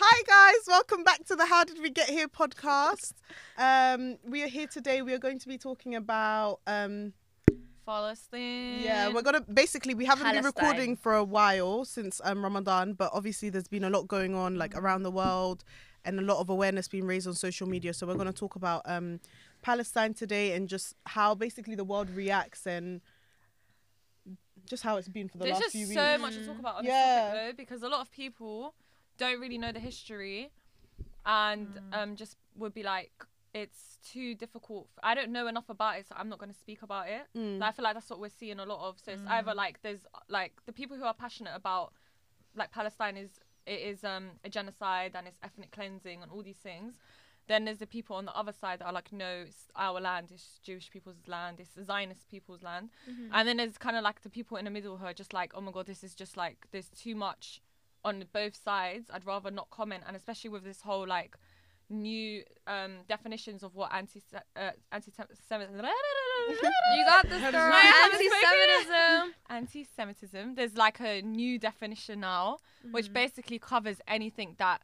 Hi guys, welcome back to the How Did We Get Here podcast. Um, we are here today. We are going to be talking about um, Palestine. yeah, we're gonna basically we haven't been recording for a while since um, Ramadan, but obviously there's been a lot going on like around the world and a lot of awareness being raised on social media. So we're gonna talk about um, Palestine today and just how basically the world reacts and just how it's been for the There's last few weeks. There's just so much to talk about on Yeah. this topic though, because a lot of people don't really know the history, and Mm. um, just would be like, it's too difficult. I don't know enough about it, so I'm not going to speak about it. Mm. Like, I feel like that's what we're seeing a lot of. So it's either like there's like the people who are passionate about like Palestine is it is um a genocide and it's ethnic cleansing and all these things. Then there's the people on the other side that are like, no, it's our land, it's Jewish people's land, it's Zionist people's land. And then there's kind of like the people in the middle who are just like, oh my god, this is just like there's too much on both sides. I'd rather not comment, and especially with this whole like new um definitions of what anti uh, anti You got this, girl. Anti-Semitism. anti-Semitism. There's like a new definition now, which basically covers anything that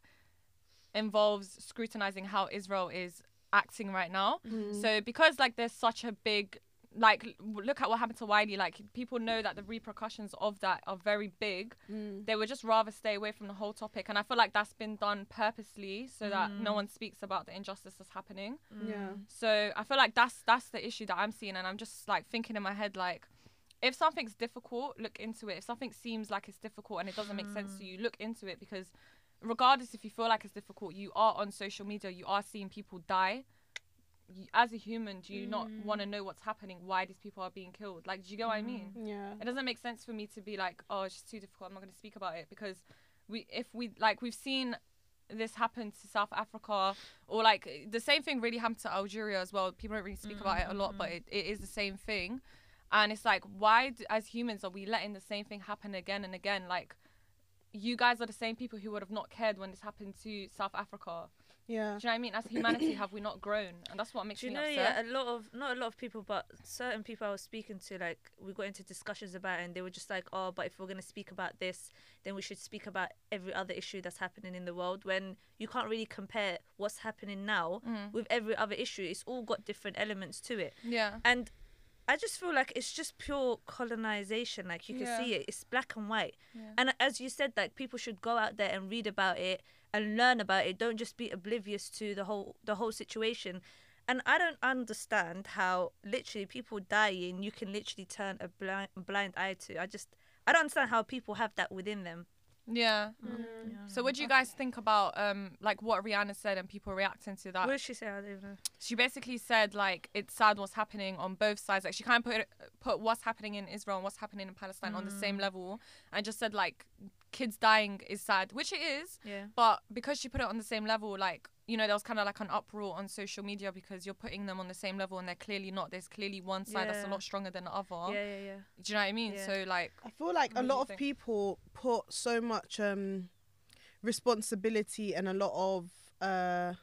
involves scrutinizing how Israel is acting right now. So because like there's such a big like look at what happened to Wiley. Like people know that the repercussions of that are very big. Mm. They would just rather stay away from the whole topic, and I feel like that's been done purposely so that no mm. one speaks about the injustice that's happening. Mm. Yeah. So I feel like that's that's the issue that I'm seeing, and I'm just like thinking in my head like, if something's difficult, look into it. If something seems like it's difficult and it doesn't make sense to mm. you, look into it because regardless if you feel like it's difficult, you are on social media, you are seeing people die. You, as a human, do you not want to mm. know what's happening? Why these people are being killed? Like, do you get what I mm-hmm. mean? Yeah. It doesn't make sense for me to be like, oh, it's just too difficult. I'm not going to speak about it because we, if we like, we've seen this happen to South Africa, or like the same thing really happened to Algeria as well. People don't really speak about it a lot, but mm-hmm. it, it is the same thing. And it's like, why, d as humans, are we letting the same thing happen again and again? Like, you guys are the same people who would have not cared when this happened to South Africa. Yeah. Do you know what I mean? As humanity, have we not grown? And that's what makes Do you me know, upset. yeah, a lot of not a lot of people, but certain people I was speaking to, like we got into discussions about, it and they were just like, "Oh, but if we're gonna speak about this, then we should speak about every other issue that's happening in the world." When you can't really compare what's happening now mm. with every other issue, it's all got different elements to it, Yeah. and I just feel like it's just pure colonization. Like you can Yeah. see it, it's black and white. Yeah. And uh, as you said, like people should go out there and read about it and learn about it. Don't just be oblivious to the whole the whole situation. And I don't understand how literally people dying you can literally turn a blind blind eye to. I just I don't understand how people have that within them. Yeah. Mm. Mm. So what do you guys think about um like what Rihanna said and people reacting to that? What did she say? I don't even know. She basically said like it's sad what's happening on both sides. Like she kind of put put what's happening in Israel and what's happening in Palestine on the same mm. level, and just said like kids dying is sad, which it is. Yeah. But because she put it on the same level, like you know, there was kind of like an uproar on social media because you're putting them on the same level and they're clearly not. There's clearly one side that's a lot stronger than the other. Yeah, yeah, yeah. Do you know what I mean? Yeah. So like, I feel like a lot of think? people put so much um responsibility and a lot of uh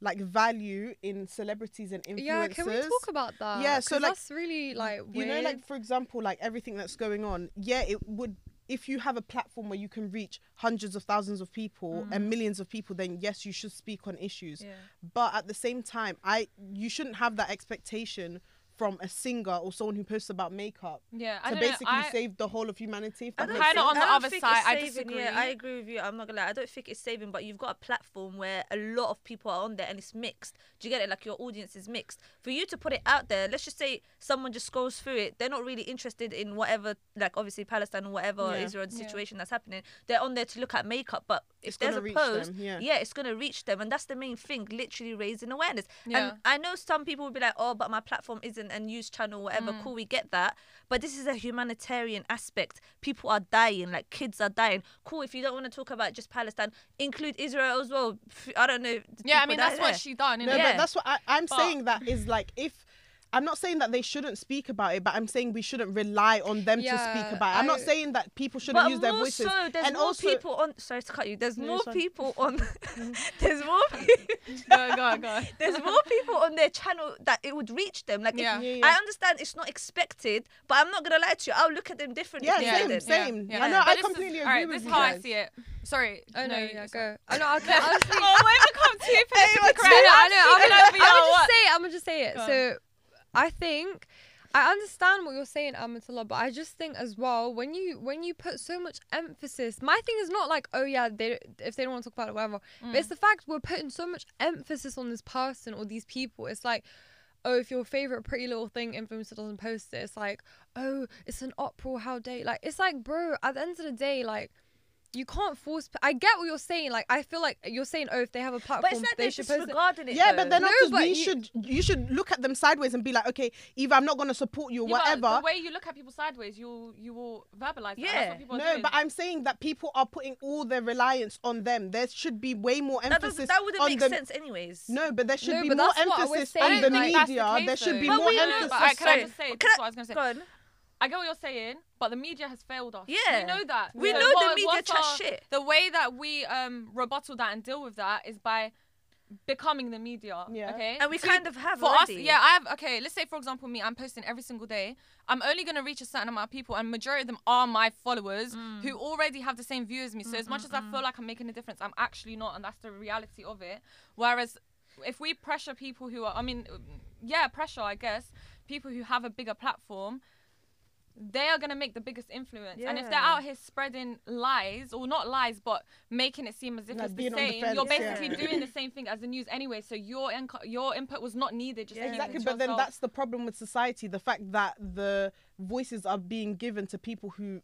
like value in celebrities and influencers. Yeah, can we talk about that? Yeah, so, 'Cause like, that's really like you know, like for example, like everything that's going on. Yeah, it would if you have a platform where you can reach hundreds of thousands of people mm. and millions of people, then yes, you should speak on issues. Yeah. But at the same time, I you shouldn't have that expectation from a singer or someone who posts about makeup yeah, I to don't know, basically I- save the whole of humanity. If I that don't makes Kinda on the other side, it's I disagree. Yeah, I agree with you. I'm not gonna lie. I don't think it's saving, but you've got a platform where a lot of people are on there and it's mixed. Do you get it? Like your audience is mixed. For you to put it out there, let's just say someone just scrolls through it. They're not really interested in whatever, like obviously Palestine or whatever Yeah. Israel the Yeah. situation that's happening. They're on there to look at makeup, but if there's a post, them, yeah. it's gonna reach them, and that's the main thing. Literally raising awareness. Yeah. And I know some people will be like, "Oh, but my platform isn't a news channel, whatever." Mm. Cool, we get that, but this is a humanitarian aspect. People are dying, like kids are dying. Cool, if you don't want to talk about just Palestine, include Israel as well. I don't know. yeah, I mean that's are what there. she done. No, innit? Yeah. but that's what I, I'm But- saying. That is like if I'm not saying that they shouldn't speak about it, but I'm saying we shouldn't rely on them to speak about it. I'm not saying that people shouldn't use their more voices. so, there's and more also, people on. Sorry to cut you. There's No, more it's people on. there's more. People, go, go, go. there's more people on their channel that it would reach them. Like, if- Yeah. Yeah, yeah. I understand it's not expected, but I'm not gonna lie to you. I'll look at them differently. yeah, if Yeah, same, didn't. same. Yeah. I know. But I this is- agree alright, with this you is how I see it. Sorry. Oh no, you- yeah, go. I know. Okay, I was thinking. Oh, when we come to you, Hey, finish what's the it? credit. I know. I'm gonna, I'm gonna just say it. I'm gonna just say it. So, I think I understand what you're saying, Amatullah, but I just think as well when you when you put so much emphasis. My thing is not like, oh yeah, they if they don't want to talk about it, whatever. But Mm. it's the fact we're putting so much emphasis on this person or these people. It's like. Oh, if your favorite pretty little thing influencer doesn't post it, it's like, oh, it's an uproar. How dare? Like, it's like, bro. At the end of the day, like, you can't force. I get what you're saying. Like, I feel like you're saying, oh, if they have a platform, But it's like they they're should post it. disregarding it. Yeah, though. but then No, after but we you- should you should look at them sideways and be like, okay, either I'm not gonna support you or Yeah, whatever. The way you look at people sideways, you you will verbalize. That. Yeah. That's what No, doing. but I'm saying that people are putting all their reliance on them. There should be way more emphasis doesn't, that wouldn't on make them. sense, anyways. No, but there should No, be more that's what I was emphasis on the like- that's the media. there should be more emphasis. Can I just say? Can This I- what I was gonna say. Go on. I get what you're saying, but the media has failed us. Yeah. we know that. We So know the media what's chat our- shit. The way that we um rebuttal that and deal with that is by becoming the media. Yeah. Okay. And we To- kind of have for already. us, yeah, I have. Okay, let's say for example, me, I'm posting every single day. I'm only gonna reach a certain amount of people, and majority of them are my followers Mm. who already have the same view as me. So as much as I feel like I'm making a difference, I'm actually not, and that's the reality of it. Whereas if we pressure people who are, I mean, yeah, pressure, I guess, people who have a bigger platform. They are gonna make the biggest influence, and if they're out here spreading lies, or not lies, but making it seem as if Like it's the being on the same, fence, you're yeah. basically doing the same thing as the news anyway. So your inco- your input was not needed. Just Yeah. Exactly, to but then that's the problem with society the fact that the voices are being given to people who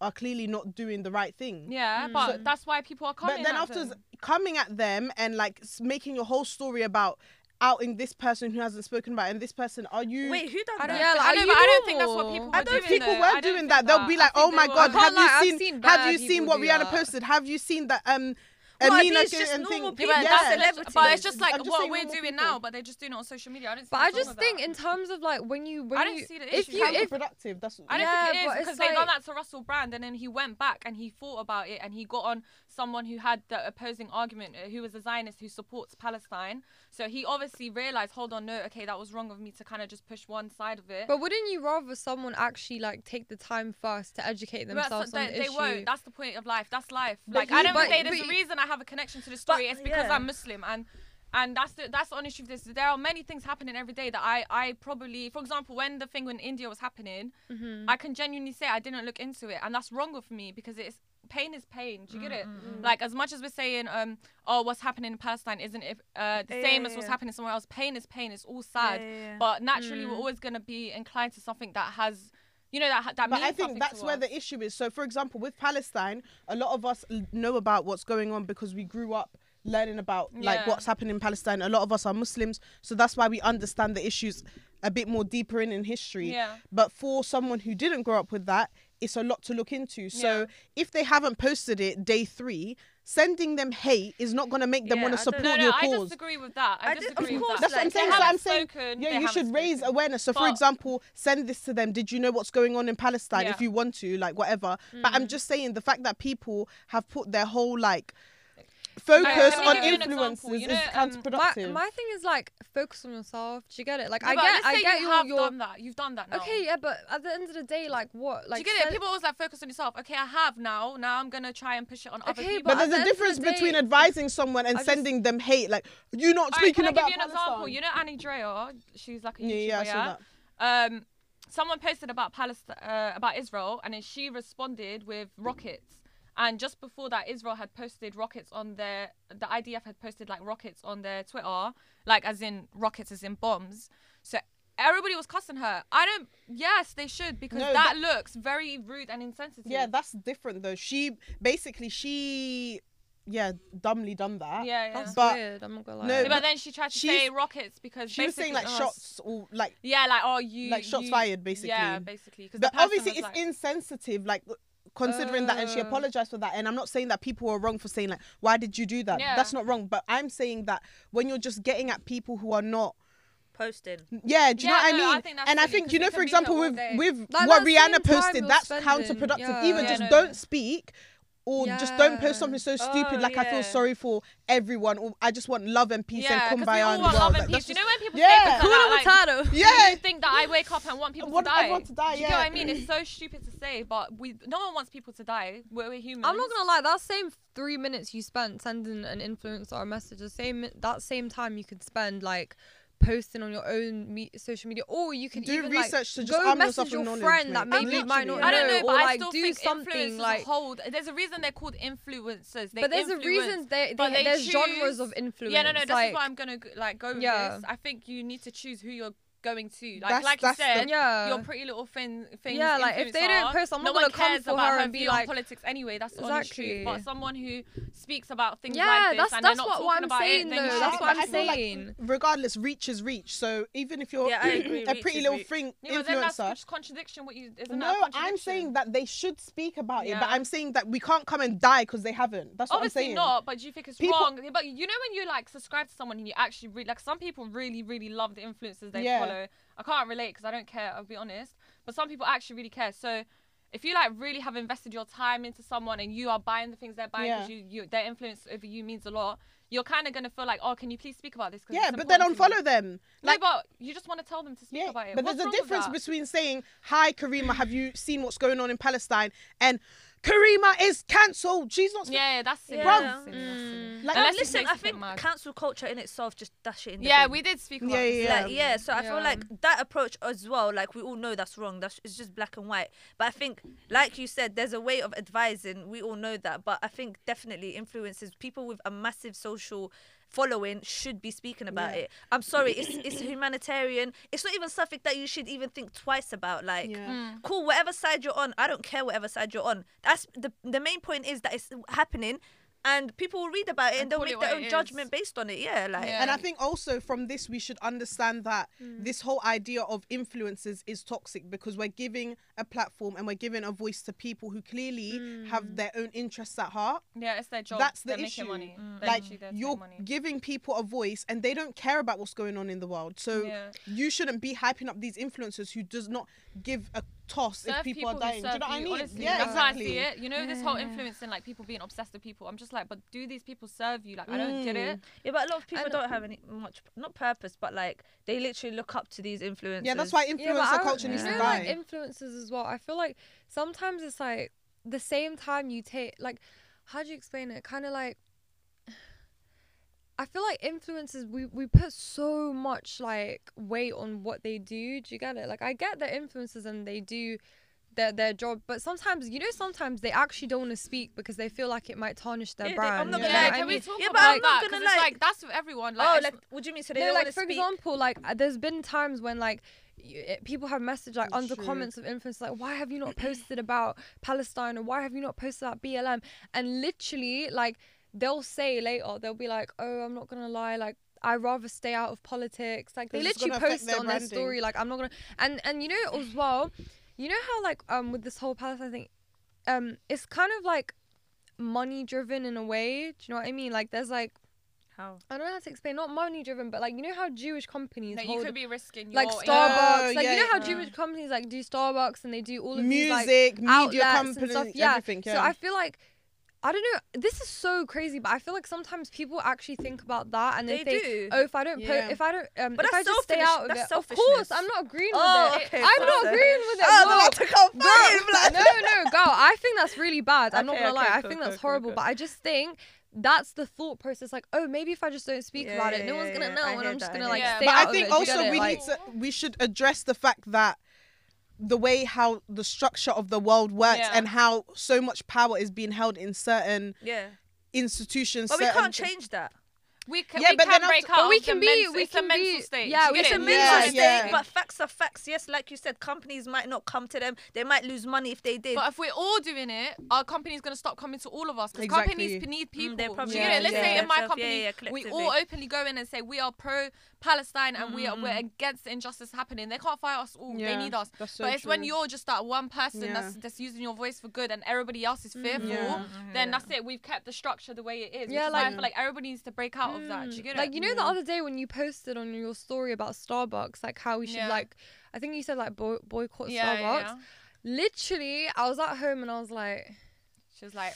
are clearly not doing the right thing. Yeah, hmm. but So- that's why people are coming. but then at afterwards, them. coming at them and like making your whole story about outing this person who hasn't spoken about it and this person, are you. Wait, who done I that? don't, Yeah, like, I are know, but I don't think that's what normal? people I don't doing. people though. were I don't doing think that. They'll be like, "Oh my god, have lie, you seen? seen have you seen what Rihanna that. posted? Have you seen that um What, are Amina these G- just and normal thing? Yeah, but people? that's Yeah. celebrities. But it's just like just what we're doing people. now, but they're just doing it on social media. I don't. See But I just think in terms of like when you when I don't you see the if issue. you How if productive. That's I don't Yeah, think but it's because they done like- that to Russell Brand, and then he went back and he thought about it, and he got on someone who had the opposing argument, uh, who was a Zionist who supports Palestine. So he obviously realized, hold on, no, okay, that was wrong of me to kind of just push one side of it. But wouldn't you rather someone actually like take the time first to educate But themselves so on they, the they issue? won't. That's the point of life. That's life. But Like you- I don't but- say there's a reason I have a connection to the story. it's because yeah. I'm Muslim and. And that's the that's the honest truth. Is there are many things happening every day that I I probably, for example, when the thing when India was happening, Mhm. I can genuinely say I didn't look into it, and that's wrong of me because it's pain is pain. Do you get it? Mm, Like as much as we're saying, um, oh, what's happening in Palestine isn't it, uh, the Yeah, same yeah, as what's happening somewhere else. Pain is pain. It's all sad, Yeah, yeah, yeah. but naturally we're Mm. always gonna be inclined to something that has, you know, that ha- that but I think that's where us. the issue is. So, for example, with Palestine, a lot of us l- know about what's going on because we grew up learning about like what's happening in Palestine. A lot of us are Muslims, so that's why we understand the issues a bit more deeper in in history. Yeah. But for someone who didn't grow up with that, it's a lot to look into. So Yeah. if they haven't posted it day three, sending them hate is not going to make them Yeah, want to support no, no, your cause. I cause. disagree with that. I, I dis- of disagree with course, that. That's what I'm saying. So I'm saying, spoken, yeah, you should raise spoken. awareness. So, for example, send this to them. Did you know what's going on in Palestine? If you want to, like whatever. But I'm Mm. just saying the fact that people have put their whole like Alright, focus let me on give you an influences is know, um, counterproductive. my, my thing is like focus on yourself. Do you get it? Like Yeah, I but get I get you your have your done that. You've done that now. Okay, yeah, but at the end of the day, like what? Like Do you get it? People always like focus on yourself. Okay, I have now. Now I'm gonna try and push it on other people. but at there's the a difference the day- between advising someone and just- sending them hate. Like you're not Alright, speaking can I give you an example? Palestine. You know Annie Dreyer. She's like a YouTuber. yeah, I Yeah. that. Um, someone posted about Palestine, uh, about Israel, and then she responded with rockets. And just before that, Israel had posted rockets on their. The IDF had posted like rockets on their Twitter, like as in rockets, as in bombs. So everybody was cussing her. I don't. Yes, they should because No, that looks very rude and insensitive. Yeah, that's different though. She basically she yeah dumbly done that. yeah, yeah. That's But- weird. I'm not gonna lie. No, Yeah, but but then she tried to say rockets because She was saying like oh, shots or like Yeah, like oh you like shots you- fired basically. Yeah, basically. 'cause but obviously it's like, insensitive like considering that and she Uh. apologized for that and i'm not saying that people are wrong for saying like why did you do that Yeah. that's not wrong but i'm saying that when you're just getting at people who are not posting. Yeah, do you know what I no, I mean? think and I think you know, for can be here example, with with Like, what Rihanna posted, that's spending, counterproductive. yeah. Yeah, just no, don't speak. Or just don't post something so stupid Oh, like I feel sorry for everyone. Or I just want love and peace yeah, and 'cause we kumbaya all in the want world. love Like, and that's peace. You know when people Yeah. say things like, that, like, Yeah. you think that I wake up and want people I want to die. everyone to die, Do you know what. I mean? It's so stupid to say, but we no one wants people to die. We're, we're humans. I'm not gonna lie. That same three minutes you spent sending an influencer a message, the same that same time you could spend like posting on your own me- social media, or you can Do even research like, to just go arm message your knowledge, friend that mate. maybe might Literally. not I don't know, or but I like still do think something like. hold. There's a reason they're called influencers. They But there's a reason they, but they, they there's genres of influence. Yeah, no, no. That's like, why I'm gonna like go with Yeah. this. I think you need to choose who you're going to. Like, That's- like you that's the- said, Yeah. your pretty little thing. Things Yeah, like, if they don't post, I'm no not gonna one come cares for about her her and be like- politics anyway. That's the honest truth. Exactly. But someone who speaks about things Yeah, like this that's- and that's they're not what- what talking I'm about saying, it, though. That's should what I'm I feel like saying. regardless, reach is reach. So even if you're Yeah, agree, a pretty little thing Yeah, but then that's influencer, contradiction. What you isn't that a no, I'm saying that they should speak about it, but I'm saying that we can't come and die because they haven't. That's what I'm saying. not, but do you think it's wrong? But you know when you like subscribe to someone and you actually read, like some people really, really love the influencers they Yeah. I can't relate because I don't care. I'll be honest. But some people actually really care. So if you like really have invested your time into someone and you are buying the things they're buying because Yeah. you, you their influence over you means a lot, you're kind of gonna feel like, oh, can you please speak about this? Yeah, but then important to me." unfollow them. No, but you just want to tell them to speak Yeah, about it. but What's there's a difference between saying, "Hi, Karima, have you seen what's going on in Palestine?" and Karima is cancelled. She's not. Yeah, yeah, that's silly. Yeah. That's silly. Mm. Like, Unless And listen, I think mad. cancel culture in itself just that shit in the Yeah, bin. we did speak about Yeah, this. yeah, Like, yeah, so I Yeah. feel like that approach as well, like we all know that's wrong. That's it's just black and white. But I think, like you said, there's a way of advising. We all know that. But I think definitely influences people with a massive social following should be speaking about Yeah. it. I'm sorry, it's it's humanitarian. It's not even something that you should even think twice about. Like, Yeah. Mm. cool, whatever side you're on, I don't care whatever side you're on. That's the the main point is that it's happening. And people will read about it and, And they'll make their own it is. judgment based on it. Yeah, like Yeah. And I think also from this we should understand that mm. this whole idea of influencers is toxic because we're giving a platform and we're giving a voice to people who clearly have mm. their own interests at heart. Yeah, it's their job. That's the They're issue. Making money. Mm. They're Like literally there to make you're money. giving people a voice and they don't care about what's going on in the world. So Yeah. you shouldn't be hyping up these influencers who does not give a toss serve if people, are dying. Do you know what I mean? Honestly, yeah, that's exactly. how I see it. You know, this whole influencing, like people being obsessed with people. I'm just like, but do these people serve you? Like, I don't get Mm. it. Yeah, but a lot of people And- don't have any much not purpose, but like they literally look up to these influencers. Yeah, that's why Yeah, influencer but I- culture needs you to die. like influencers as well. I feel like sometimes it's like the same time you take like how do you explain it? Kind of like I feel like influencers we we put so much like weight on what they do. Do you get it? Like I get that influencers and they do their their job, but sometimes you know sometimes they actually don't want to speak because they feel like it might tarnish their Yeah, brand. I'm not gonna lie, can I we talk Yeah, but about I'm not that? gonna 'Cause it's lie. like that's for everyone. Like, oh, it's- like what do you mean? So they no, don't like want for to speak. example, like there's been times when like eh, people have messaged like That's under true. comments of influence like why have you not posted about Palestine or why have you not posted about BLM and literally like they'll say later they'll be like oh I'm not gonna lie like I rather stay out of politics like they literally gonna post it their on their story like I'm not gonna and and you know as well you know how like um with this whole Palestine thing um it's kind of like money driven in a way do you know what I mean like there's like How? I don't know how to explain. Not money driven, but like you know how Jewish companies that you could be risking like Starbucks. Oh, like yeah, you know how yeah. Jewish companies like do Starbucks and they do all of these like Music, media outlets and companies, stuff. Yeah. everything. Yeah. So I feel like I don't know. This is so crazy, but I feel like sometimes people actually think about that and they, They think, do. oh, if I don't, Yeah. po- if I don't, um, But if I just stay out of that's it, of course. I'm not agreeing Oh, with it. okay. I'm not agreeing with it. Oh, no. I'm to come Girl, no, no, girl. I think that's really bad. I'm not gonna lie. okay, I think cool, that's cool, horrible. cool. But I just think that's the thought process. Like, oh, maybe if I just don't speak Yeah, about it, yeah, no one's gonna yeah. know, I and I'm just that, gonna like stay but out I of think it. Do you also we need to we should address the fact that the way how the structure of the world works Yeah. and how so much power is being held in certain Yeah, institutions. but we can't change that. We can, Yeah, we but can then break after- out. But we can be- mental- we it's a can mental be- state. yeah, we It's a it? can mental Yeah, state, yeah. but facts are facts. Yes, like you said, companies might not come to them. They might lose money if they did. But if we're all doing it, our company's gonna stop coming to all of us because Exactly. companies mm, need people. they Do probably you get it? Let's yeah. say in my company, yeah, we all openly go in and say we are pro Palestine and we are we're mm. against the injustice happening. They can't fire us all. They need us. that's so but it's when you're just that one person Yeah. that's that's using your voice for good and everybody else is mm. fearful. Then that's it. We've kept the structure the way it is. Yeah, Yeah, like, I like- feel like everybody needs to break out of that. Do you get like it? you know the mm-hmm. other day when you posted on your story about Starbucks, like how we should Yeah. like, I think you said like boy- boycott yeah, Starbucks. yeah, yeah. Literally, I was at home and I was like, She was like,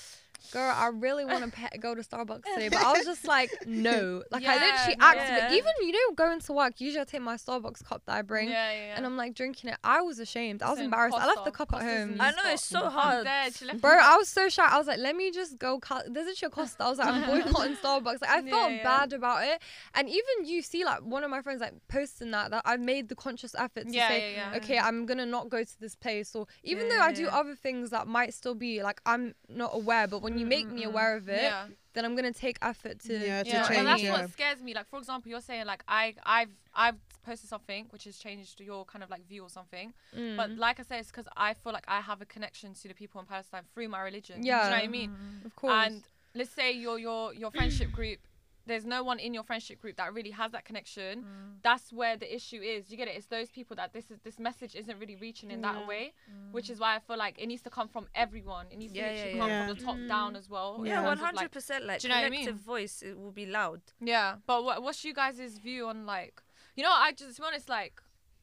girl, I really want to pe- go to Starbucks today, but I was just like, no. Like I literally no. actively, Yeah. even you know, going to work. Usually I take my Starbucks cup that I bring. yeah, yeah. And I'm like drinking it. I was ashamed. I was Listen, embarrassed. I left the Costa- cup at home. I know, it's so hard. dead. Bro, I was so shy. I was like, let me just go. Cu- There's a Costa. I was like, I'm boycotting Starbucks. Like, I felt yeah. bad about it. And even you see, like, one of my friends, like, posting that, that I made the conscious effort to Yeah, say, yeah, yeah. okay, I'm going to not go to this place. Or even Yeah, though I yeah, do other things that might still be, like, I'm not aware, but when you make me aware of it, Yeah. then I'm going to take effort to. Yeah, to yeah, change, and that's yeah. what scares me. Like, for example, you're saying like I, I've, I've posted something which has changed your kind of like view or something. Mm. But like I said, it's because I feel like I have a connection to the people in Palestine through my religion. Do you Yeah. know what I mean? of course. And let's say your your your friendship group, there's no one in your friendship group that really has that connection. That's where the issue is. You get it? It's those people that this is this message isn't really reaching in Yeah. that way, which is why I feel like it needs to come from everyone. It needs Yeah, to literally yeah, come yeah. from the top Mm. down as well. Yeah, terms one of, like- hundred percent. Like do you know what I collective mean? voice, it will be loud. Yeah, but what, what's you guys' view on like, you know, I just to be honest, like,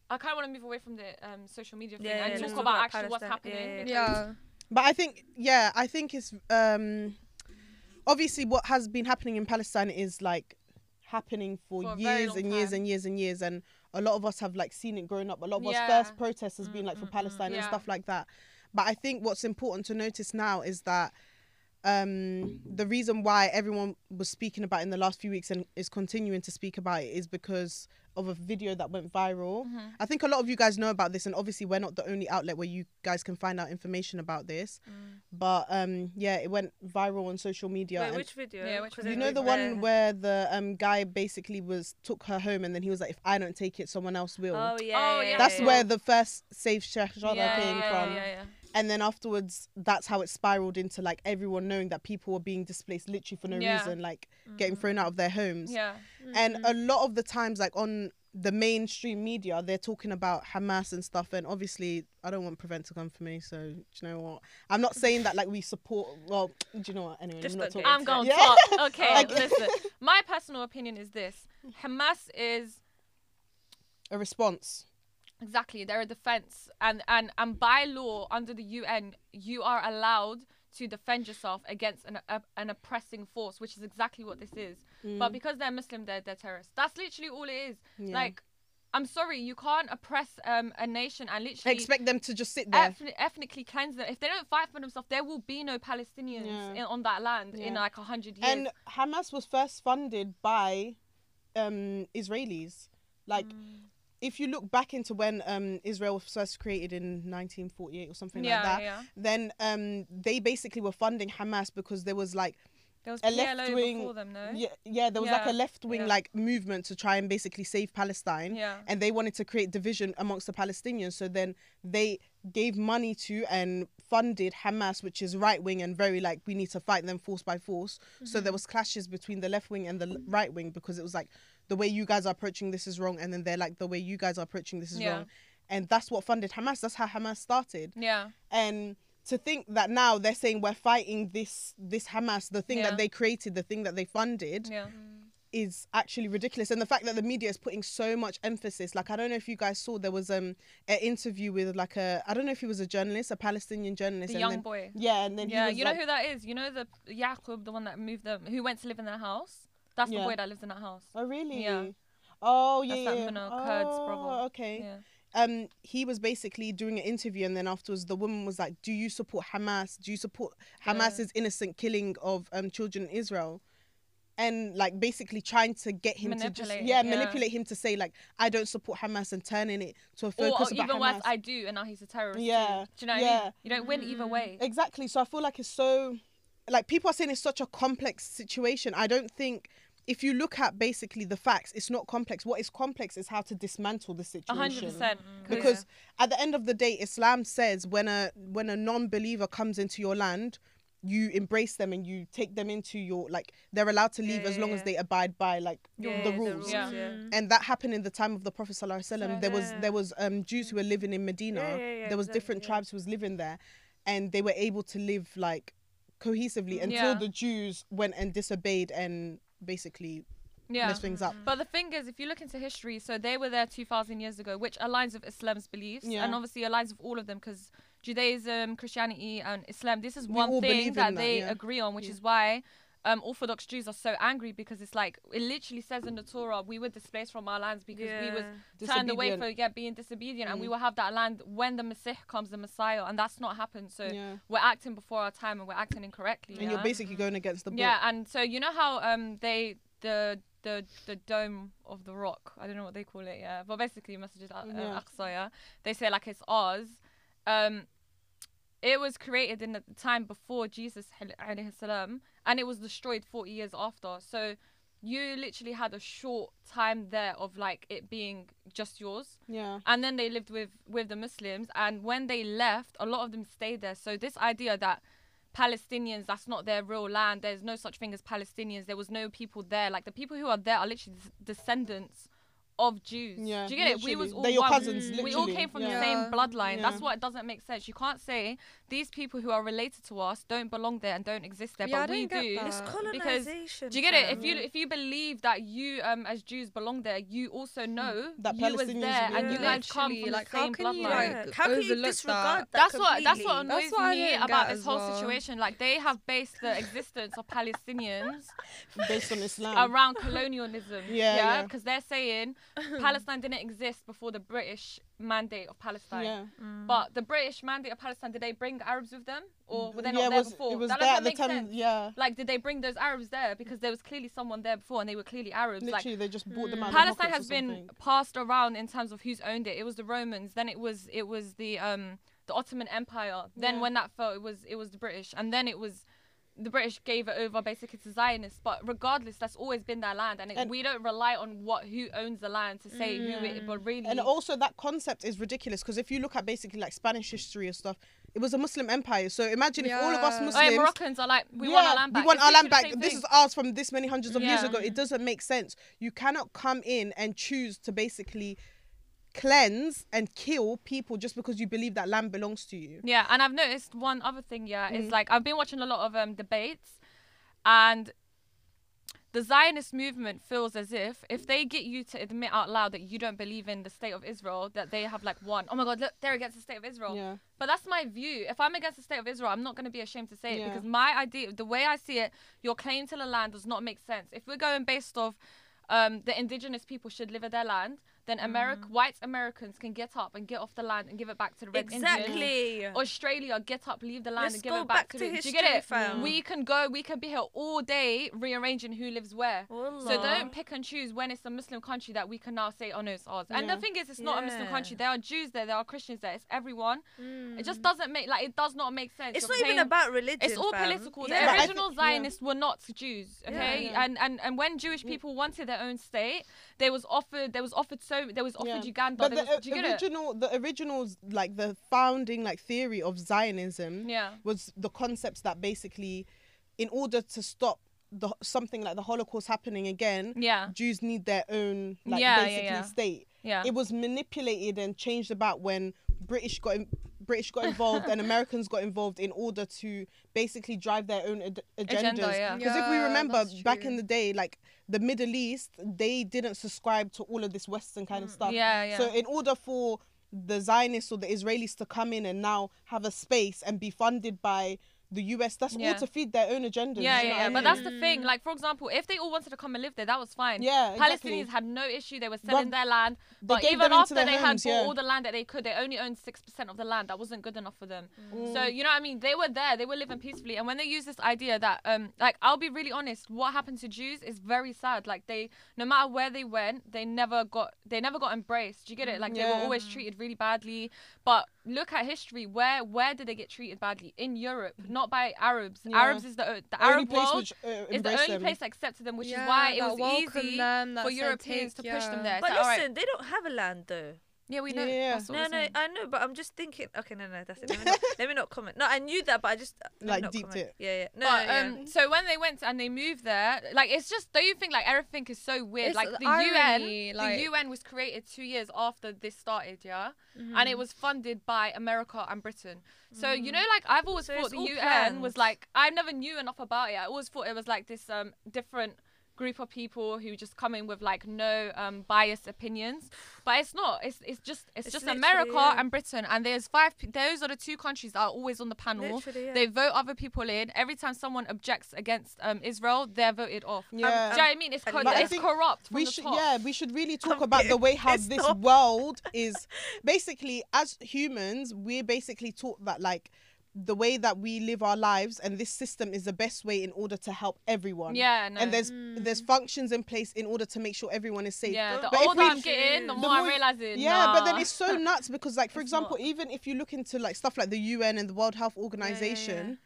I kind of want to move away from the um social media thing Yeah, and yeah, talk about, about actually what's Palestine. Yeah, happening. yeah, yeah. But I think, yeah, I think it's um, obviously what has been happening in Palestine is like happening for, For years and years time. and years and years, and a lot of us have like seen it growing up. A lot of Yeah. us first protests has been like for Mm, mm, mm. Palestine and stuff like that. But I think what's important to notice now is that um the reason why everyone was speaking about it in the last few weeks and is continuing to speak about it is because of a video that went viral Mhm. I think a lot of you guys know about this, and obviously we're not the only outlet where you guys can find out information about this. But um, yeah, it went viral on social media. Wait, which video? Yeah, which 'Cause video? you know the it- one where the um guy basically was took her home, and then he was like, "If I don't take it, someone else will." Oh yeah. Oh, yeah, yeah, that's yeah. where the first Save Sheikh Jarrah yeah, came yeah, from, Yeah, yeah. And then afterwards, that's how it spiraled into like everyone knowing that people were being displaced literally for no Yeah. reason, like getting mm-hmm. thrown out of their homes Yeah. and a mm-hmm. lot of the times like on the mainstream media they're talking about hamas and stuff and obviously i don't want prevent to come for me so do you know what i'm not saying that like we support well do you know what anyway Just I'm not talking I'm going Yeah. to talk. Okay, Like- listen. My personal opinion is this: Hamas is a response exactly they're a defense, and and and by law under the UN, you are allowed to defend yourself against an a, an oppressing force, which is exactly what this is. But because they're Muslim, they're they're terrorists. That's literally all it is. Yeah. Like, I'm sorry, you can't oppress um a nation and literally expect them to just sit there ethni- ethnically cleanse them. If they don't fight for themselves, there will be no Palestinians Yeah. in, on that land in like a hundred years. and hamas was first funded by um israelis like if you look back into when um israel was first created in 1948 or something yeah, like that yeah. then um they basically were funding hamas because there was like There was a left-wing- no? Yeah, yeah, there was like a left wing yeah. like movement to try and basically save Palestine. Yeah. And they wanted to create division amongst the Palestinians. So then they gave money to and funded Hamas, which is right wing and very like we need to fight them force by force. So Mm-hmm. there was clashes between the left wing and the right wing because it was like the way you guys are approaching this is wrong, and then they're like the way you guys are approaching this is Yeah. wrong. And that's what funded Hamas. That's how Hamas started Yeah. and to think that now they're saying we're fighting this this Hamas, the thing Yeah. that they created, the thing that they funded, Yeah. is actually ridiculous. And the fact that the media is putting so much emphasis, like I don't know if you guys saw, there was um an interview with like a I don't know if he was a journalist, a Palestinian journalist, The young then, boy. yeah, and then Yeah, he was you know like, who that is? You know the Yaqub, the one that moved them, who went to live in their house? That's the boy that lives in that house. oh really? Yeah. Oh yeah, That's that yeah. Muna Kurds oh, brother. okay. Yeah. um he was basically doing an interview and then afterwards the woman was like do you support hamas do you support Yeah. hamas's innocent killing of um children in israel and like basically trying to get him to just Manipulate, yeah, yeah. manipulate him to say like i don't support hamas and turning it to a Or, focus or about even hamas worse, I do, and now he's a terrorist. Yeah, Too. Do you know what I yeah. mean? You don't win either way. exactly so i feel like it's so like people are saying it's such a complex situation i don't think if you look at basically the facts it's not complex. What is complex is how to dismantle the situation. Hundred percent. Mm. because at the end of the day islam says when a when a non-believer comes into your land you embrace them and you take them into your like they're allowed to leave Yeah, as yeah, long as they abide by like Yeah, the yeah, rules. Yeah. Mm. and that happened in the time of the prophet sallallahu alaihi wasallam. There was there was um jews who were mm. living in medina. Yeah, yeah, yeah, there was exactly, different yeah. tribes who was living there. And they were able to live like cohesively until Yeah. the jews went and disobeyed and basically Yeah. mess things up. But the thing is, if you look into history, so they were there 2,000 years ago, which aligns with Islam's beliefs Yeah. and obviously aligns with all of them because Judaism, Christianity, and Islam, this is We one thing that that, they yeah. agree on, which is why um, Orthodox Jews are so angry because it's like, it literally says in the Torah, we were displaced from our lands because we was turned away for yeah, being disobedient and we Mm. will have that land when the Messiah comes, the Messiah, and that's not happened. So yeah. we're acting before our time and we're acting incorrectly. And yeah? you're basically going against the book. Yeah, and so you know how um they the the the dome of the rock. I don't know what they call it. Yeah, but basically Masjid Al Yeah. uh, Aqsa. Yeah, they say like it's ours. Um, it was created in the time before Jesus salam, and it was destroyed 40 years after. So you literally had a short time there of like it being just yours Yeah. and then they lived with with the muslims and when they left a lot of them stayed there so this idea that palestinians that's not their real land there's no such thing as palestinians there was no people there like the people who are there are literally descendants of jews Yeah, do you get it? We was all They're your one. cousins, we all came from Yeah. the same bloodline. Yeah. that's why it doesn't make sense. You can't say these people who are related to us don't belong there and don't exist there Yeah, I but we don't get do that. It's because do you get it? If you if you believe that you um as Jews belong there, you also know That you was Palestinians there should and you there. guys come from like, the how same can you, bloodline. like, how can you disregard that? that? that's what that's what annoys That's what I me don't about this whole well. situation. Like they have based the existence of Palestinians Based on Islam. around colonialism. Yeah, yeah. because they're saying Palestine didn't exist before the British mandate of Palestine. yeah. But the British mandate of Palestine, did they bring Arabs with them, or were they not yeah, it there was, before? It was that there doesn't at the time. sense. Yeah. Like, did they bring those Arabs there because there was clearly someone there before, and they were clearly Arabs? Like, Literally, they just bought them out. Palestine has been passed around in terms of who's owned it. It was the Romans, then it was it was the um the Ottoman Empire. Then Yeah. when that fell, it was it was the British, and then it was the British gave it over basically to Zionists. But regardless, that's always been their land, and, it, And- we don't rely on what who owns the land to say who it. Mm. But really, And also, that concept is ridiculous because if you look at basically like Spanish history and stuff, it was a Muslim empire. So imagine if all of us Yeah. oh, Muslims. yeah, Moroccans are like we yeah, want our land back. We want It's our land back. This is ours from this many hundreds of years Yeah. ago. It doesn't make sense. You cannot come in and choose to basically cleanse and kill people just because you believe that land belongs to you. Yeah, and I've noticed one other thing. Yeah, is Mm. like I've been watching a lot of um debates, and the Zionist movement feels as if if they get you to admit out loud that you don't believe in the state of Israel, that they have like won. Oh my God, look, they're against the state of Israel. Yeah. But that's my view. If I'm against the state of Israel, I'm not going to be ashamed to say it Yeah. because my idea, the way I see it, your claim to the land does not make sense. If we're going based off um, the indigenous people should live in their land, then America, white Americans can get up and get off the land and give it back to the red Indians. Exactly. Australia, get up, leave the land, Let's and give go it back, back to, to the. Do you get it? fam. We can go. We can be here all day rearranging who lives where. So don't pick and choose when it's a Muslim country that we can now say, oh no, it's ours. And Yeah. the thing is, it's not a Muslim country. There are Jews there, there are Christians there. It's everyone. It Mm. just doesn't make like it does not make sense. It's You're not even about religion. It's all fam. political. Yeah. The But original think- yeah. Zionists were not Jews, okay? Yeah. And and and when Jewish people wanted their own state, there was offered there was offered so there was offered Yeah. Uganda. But there the was, do you o- it? original, the originals, like the founding like theory of Zionism, Yeah. was the concepts that basically, in order to stop the something like the Holocaust happening again, Yeah. Jews need their own like Yeah, yeah, basically yeah. state. Yeah. It was manipulated and changed about when British got in, British got involved and Americans got involved in order to basically drive their own ad- agendas. Agenda, yeah. Because if we remember back in the day, like the Middle East, they didn't subscribe to all of this Western kind of stuff. Mm, Yeah, yeah. So in order for the Zionists or the Israelis to come in and now have a space and be funded by the US, that's Yeah. all to feed their own agenda. Yeah, yeah, yeah. But that's the thing. Like, for example, if they all wanted to come and live there, that was fine. Yeah, exactly. Palestinians had no issue. They were selling their land. But gave even after they homes, had bought yeah. all the land that they could, they only owned 6% of the land. That wasn't good enough for them. Mm. So, you know what I mean? They were there. They were living peacefully. And when they use this idea that, um, like, I'll be really honest, what happened to Jews is very sad. Like, they, no matter where they went, they never got, they never got embraced. Do you get it? Like, they were always treated really badly. But look at history. Where, where did they get treated badly? In Europe, not by Arabs. Yeah. Arabs is the, the Only Arab place world which, uh, is the only them. place that accepted them, which Yeah, is why it was welcomed easy them, for said, Europeans to take- push them there. But So, all right. listen, they don't have a land though. Yeah, we know. Yeah. That's what No, we're no, saying. I know, but I'm just thinking. Okay, no, no, that's it. Let me not, let me not comment. No, I knew that, but I just let me Like, not deeped comment. it. Yeah, yeah. No, but yeah. um, so when they went and they moved there, like it's just don't you think like everything is so weird? It's like the the irony, UN, like- the UN was created two years after this started, yeah, Mm-hmm. and it was funded by America and Britain. So you know, like I've always So thought the all UN planned. was like I never knew enough about it. I always thought it was like this um different group of people who just come in with like no um, biased opinions. But it's not. It's it's just it's, It's just America yeah. and Britain, and there's five. Those are the two countries that are always on the panel. Yeah. They vote other people in. Every time someone objects against um, Israel, they're voted off. Yeah. Do you know what I mean? It's, co- it's think corrupt we should top. yeah we should really talk about the way how this off. world is basically as humans we're basically taught that like the way that we live our lives and this system is the best way in order to help everyone Yeah, no. and there's there's mm. functions in place in order to make sure everyone is safe yeah, the But older we- I'm getting, the the more I'm more- realizing. yeah but then it's so nuts because like for It's example not. even if you look into like stuff like the un and the world health organization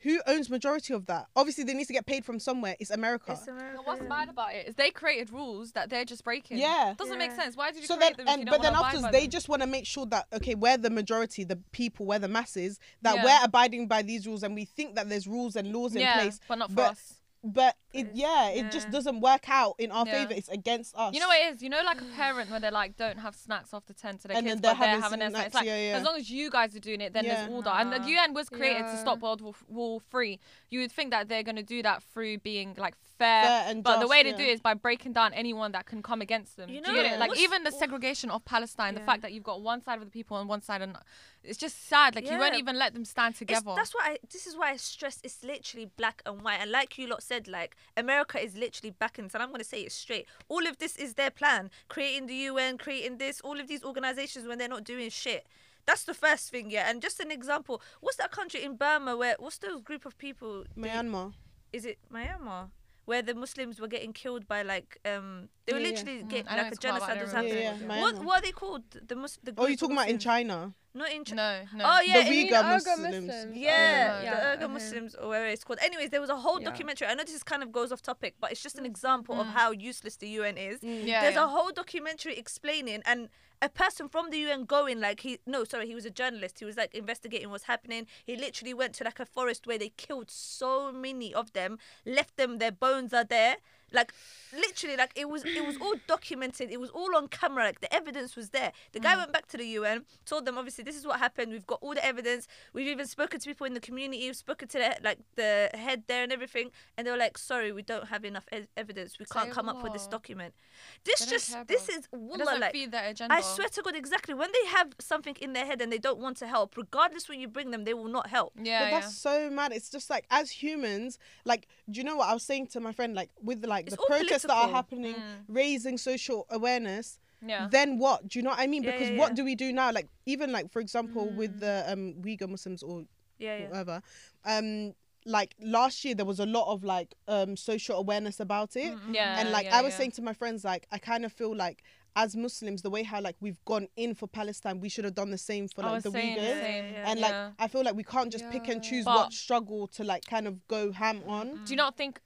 who owns majority of that obviously they need to get paid from somewhere it's america It's America, And what's bad about it is they created rules that they're just breaking. Yeah. doesn't make sense. Why did you so create then them? and you but then wanna afterwards they them? just want to make sure that okay we're the majority the people we're the masses that Yeah. we're abiding by these rules and we think that there's rules and laws in yeah, place but not for but us. but it It's- yeah it just doesn't work out in our Yeah. favor it's against us You know what it is? You know, like a parent where they're like, don't have snacks after 10 to their And kids, then they're but they're having having their snacks, snacks. Like, yeah, yeah. as long as you guys are doing it, then Yeah. there's order. And the UN uh-huh. was created to stop World War, War Three. You would think that they're going to do that through being like fair. Fair and but the way they yeah. do it is by breaking down anyone that can come against them. You do you get know, it? Like what's- even the segregation of Palestine, the fact that you've got one side of the people and one side, and it's just sad. Like you won't even let them stand It's, together. that's why I, this is why I stress it's literally black and white. And like you lot said, like America is literally backing this, and I'm gonna say it straight. All of this is their plan. Creating the UN, creating this, all of these organizations when they're not doing shit. That's the first thing, yeah. And just an example, what's that country in Burma where what's those group of people? Myanmar is it Myanmar? Where the Muslims were getting killed by like um they were Yeah, yeah. literally Mm, getting I know like a it's called, but I genocide don't was happening. Yeah, yeah, What Myanmar. what are they called? The Mus- the oh you're of talking about in china Not in China. no, no. Oh yeah, The in- Uyghur Uyghur Muslims. Muslims. Yeah, Yeah, the yeah, Uyghur. Muslims or whatever it's called. Anyways, there was a whole Yeah. documentary. I know this is kind of goes off topic, but it's just an example of Mm. how useless the UN is. Yeah, There's yeah. a whole documentary explaining and a person from the UN going like he no sorry he was a journalist. He was like investigating what's happening. He literally went to like a forest where they killed so many of them left them their bones are there like literally like it was it was all documented it was all on camera like the evidence was there the guy mm. went back to the UN told them obviously this is what happened we've got all the evidence we've even spoken to people in the community we've spoken to the like the head there and everything and they were like sorry we don't have enough e- evidence we can't Say come up with this document this They just this is It wallah, like feed their agenda. I swear to God, exactly. When they have something in their head and they don't want to help, regardless when you bring them, they will not help. Yeah, but yeah. that's so mad. It's just like as humans, like do you know what I was saying to my friend? Like with the like It's the protests that are political. happening, raising social awareness. yeah. Then what? Do you know what I mean? Yeah, Because yeah, what yeah. do we do now? Like even like for example with the um Uyghur Muslims or Yeah, yeah. whatever, um like last year there was a lot of like um social awareness about it, yeah. and like yeah, I was yeah. saying to my friends, like I kind of feel like as Muslims, the way how like we've gone in for Palestine, we should have done the same for like the saying Uyghurs. same. Yeah, And yeah. like I feel like we can't just pick and choose But- what struggle to like kind of go ham on. do you not think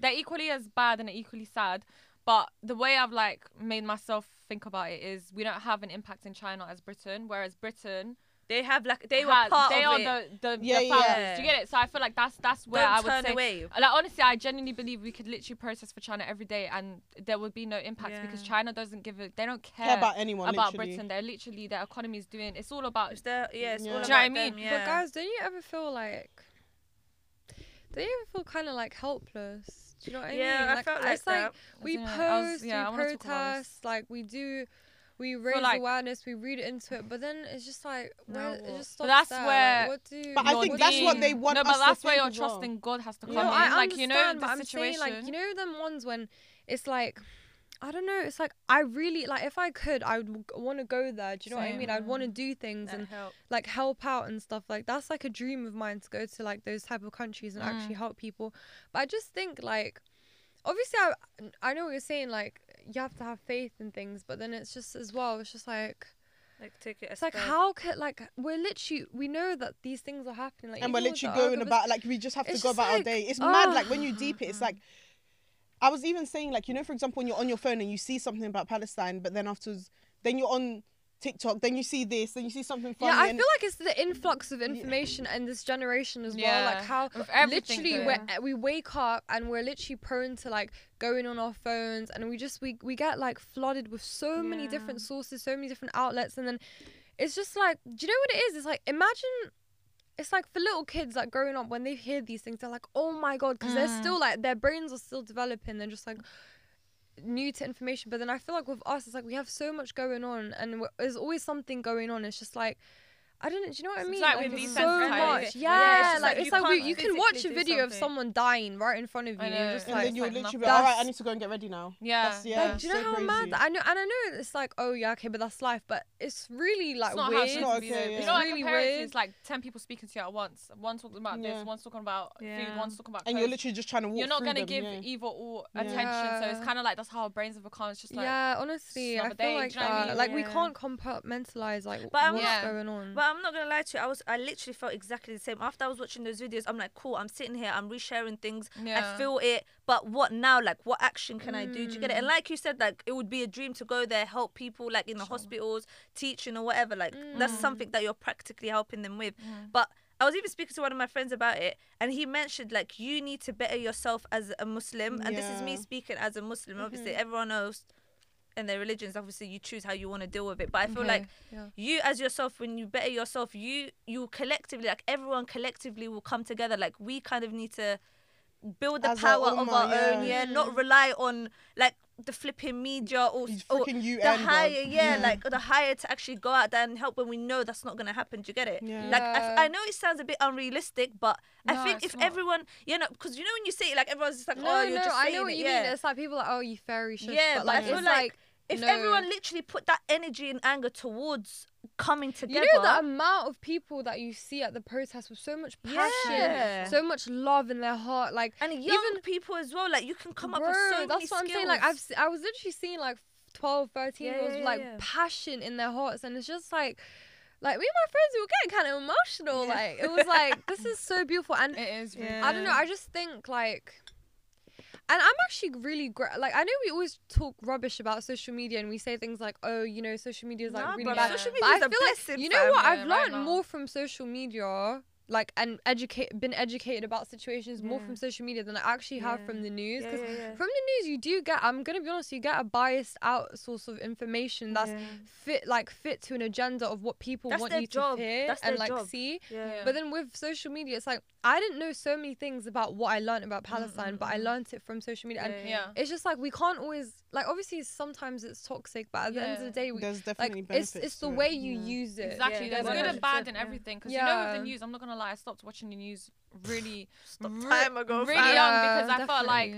they're equally as bad and equally sad? But the way I've like made myself think about it is we don't have an impact in China as Britain, whereas Britain They have like they were has- part they of are it. the the, Yeah, the yeah. Do you get it? So I feel like that's that's where Don't I would turn say. away. Like honestly, I genuinely believe we could literally protest for China every day, and there would be no impact because China doesn't give a. They don't care, Care about anyone, about literally. Britain. They're literally their economy is doing. It's all about. It's their, yeah, it's Yeah. all Do about you know what I them, mean? Yeah. But guys, don't you ever feel like don't you ever feel kind of like helpless? Do you know what I yeah, mean? I Like, felt like it's like we don't was- post, yeah, we wanna talk about this. protest, like we do, we raise like- awareness, we read into it, but then it's just like Now where, it what? just But stops that's there. where- Like, what do, But I think that's what they want No, us but to that's where think your as well. trust in God has to come No, in. I like you know understand, the but I'm saying situation. like you know them ones when it's like I don't know. It's like I really like if I could, I would want to go there. Do you know what I mean? I'd want to do things and help. like help out and stuff like that's like a dream of mine to go to like those type of countries and actually help people but i just think like obviously I, I know what you're saying like you have to have faith in things but then it's just as well it's just like Like take it. it's like as how could like we're literally we know that these things are happening like and we're literally going about like we just have to go just about our day. It's mad ah. like when you deep it, it's like I was even saying like you know for example when you're on your phone and you see something about Palestine, but then afterwards then you're on TikTok, then you see this, then you see something funny. yeah, I feel like it's the influx of information and this generation as well. Like how literally going we we wake up and we're literally prone to like going on our phones and we just we we get like flooded with so many different sources, so many different outlets, and then it's just like, do you know what it is? It's like imagine. It's like for little kids like growing up when they hear these things, they're like, oh my god, because they're Mm. still like their brains are still developing. They're just like new to information. But then I feel like with us, it's like we have so much going on, and w- there's always something going on. It's just like. I don't know. Do you know what I It's mean? like Like, we're it's so much. Yeah, Yeah, it's like like it's you like we, you can watch a video of someone dying right in front of you. I and know. you're just And like, then you'll like literally like, all right, I need to go and get ready now. Yeah. That's, yeah. like, do you know so how crazy. mad I know? And I know it's like, oh yeah, okay, but that's life. But it's really like it's not weird. how it not okay, though. yeah. You know, Really a parent weird. It's like ten people speaking to you at once. One's talking about Yeah. this, one's talking about food, one's talking about. And you're literally just trying to walk You're not gonna give either or attention. So it's kind of like that's how our brains have become. It's just like yeah, honestly, I another feel like do you know what I that. Like we can't compartmentalize like But I'm what's going on. I'm not gonna lie to you. I was I literally felt exactly the same. After I was watching those videos, I'm like, cool. I'm sitting here. I'm resharing things. Yeah. I feel it. But what now? Like, what action can I do? Do you get it? And Mm. like you said, like it would be a dream to go there, help people, like in the hospitals, teaching or whatever. Like that's Mm. something that you're practically helping them with. Mm. But I was even speaking to one of my friends about it, and he mentioned like you need to better yourself as a Muslim, and this is me speaking as a Muslim. Obviously, Mhm. everyone knows. And their religions, obviously, you choose how you want to deal with it. But I feel Okay. like yeah. you as yourself when you better yourself you you collectively like everyone collectively will come together like we kind of need to build the As our power of our yeah. own yeah not mm-hmm. rely on like the flipping media or, or UN. the higher yeah, Yeah. like the higher to actually go out there and help when we know that's not going to happen do you get it Yeah. like I, f- Yeah. I know it sounds a bit unrealistic but i think if not. everyone you know because you know when you say it like everyone's just like No, oh you're no, just I know what it, you yeah. mean. It's like people are like, oh, you fairy shush. Yeah, but but I like feel it's like like if no. everyone literally put that energy and anger towards coming together You know the amount of people that you see at the protest with so much passion, Yeah. so much love in their heart. Like, and young people as well like you can come bro, up with so many that's what I'm saying. Like, I've I was literally seeing like 12, 13 Yeah, year olds yeah, with like yeah. passion in their hearts, and it's just like. Like me and my friends, we were getting kind of emotional. Yeah. Like it was like this is so beautiful, and it is. Really Yeah. I don't know. I just think like, and I'm actually really great. Like I know we always talk rubbish about social media, and we say things like, "Oh, you know, social media is like Nah, really bad." social media is a feel like you know what? I've learned now. more from social media, like and educate, been educated about situations more from social media than I actually have from the news. Because yeah, yeah. from the news, you do get. I'm gonna be honest. You get a biased out source of information that's Yeah. fit, like fit to an agenda of what people That's want you job. to hear That's and like job. see. Yeah. But then with social media, it's like I didn't know so many things about what I learned about Palestine, but I mm, mm. learned it from social media. And Yeah. Yeah. it's just like we can't always like obviously sometimes it's toxic, but at the end of the day, we, There's like definitely it's benefits. it's the to it, way you yeah. use it. Exactly. Yeah, There's good and bad in yeah. everything. Because you know, with the news, I'm not gonna lie, I stopped watching the news really, re- time ago, really fam. young because I felt like.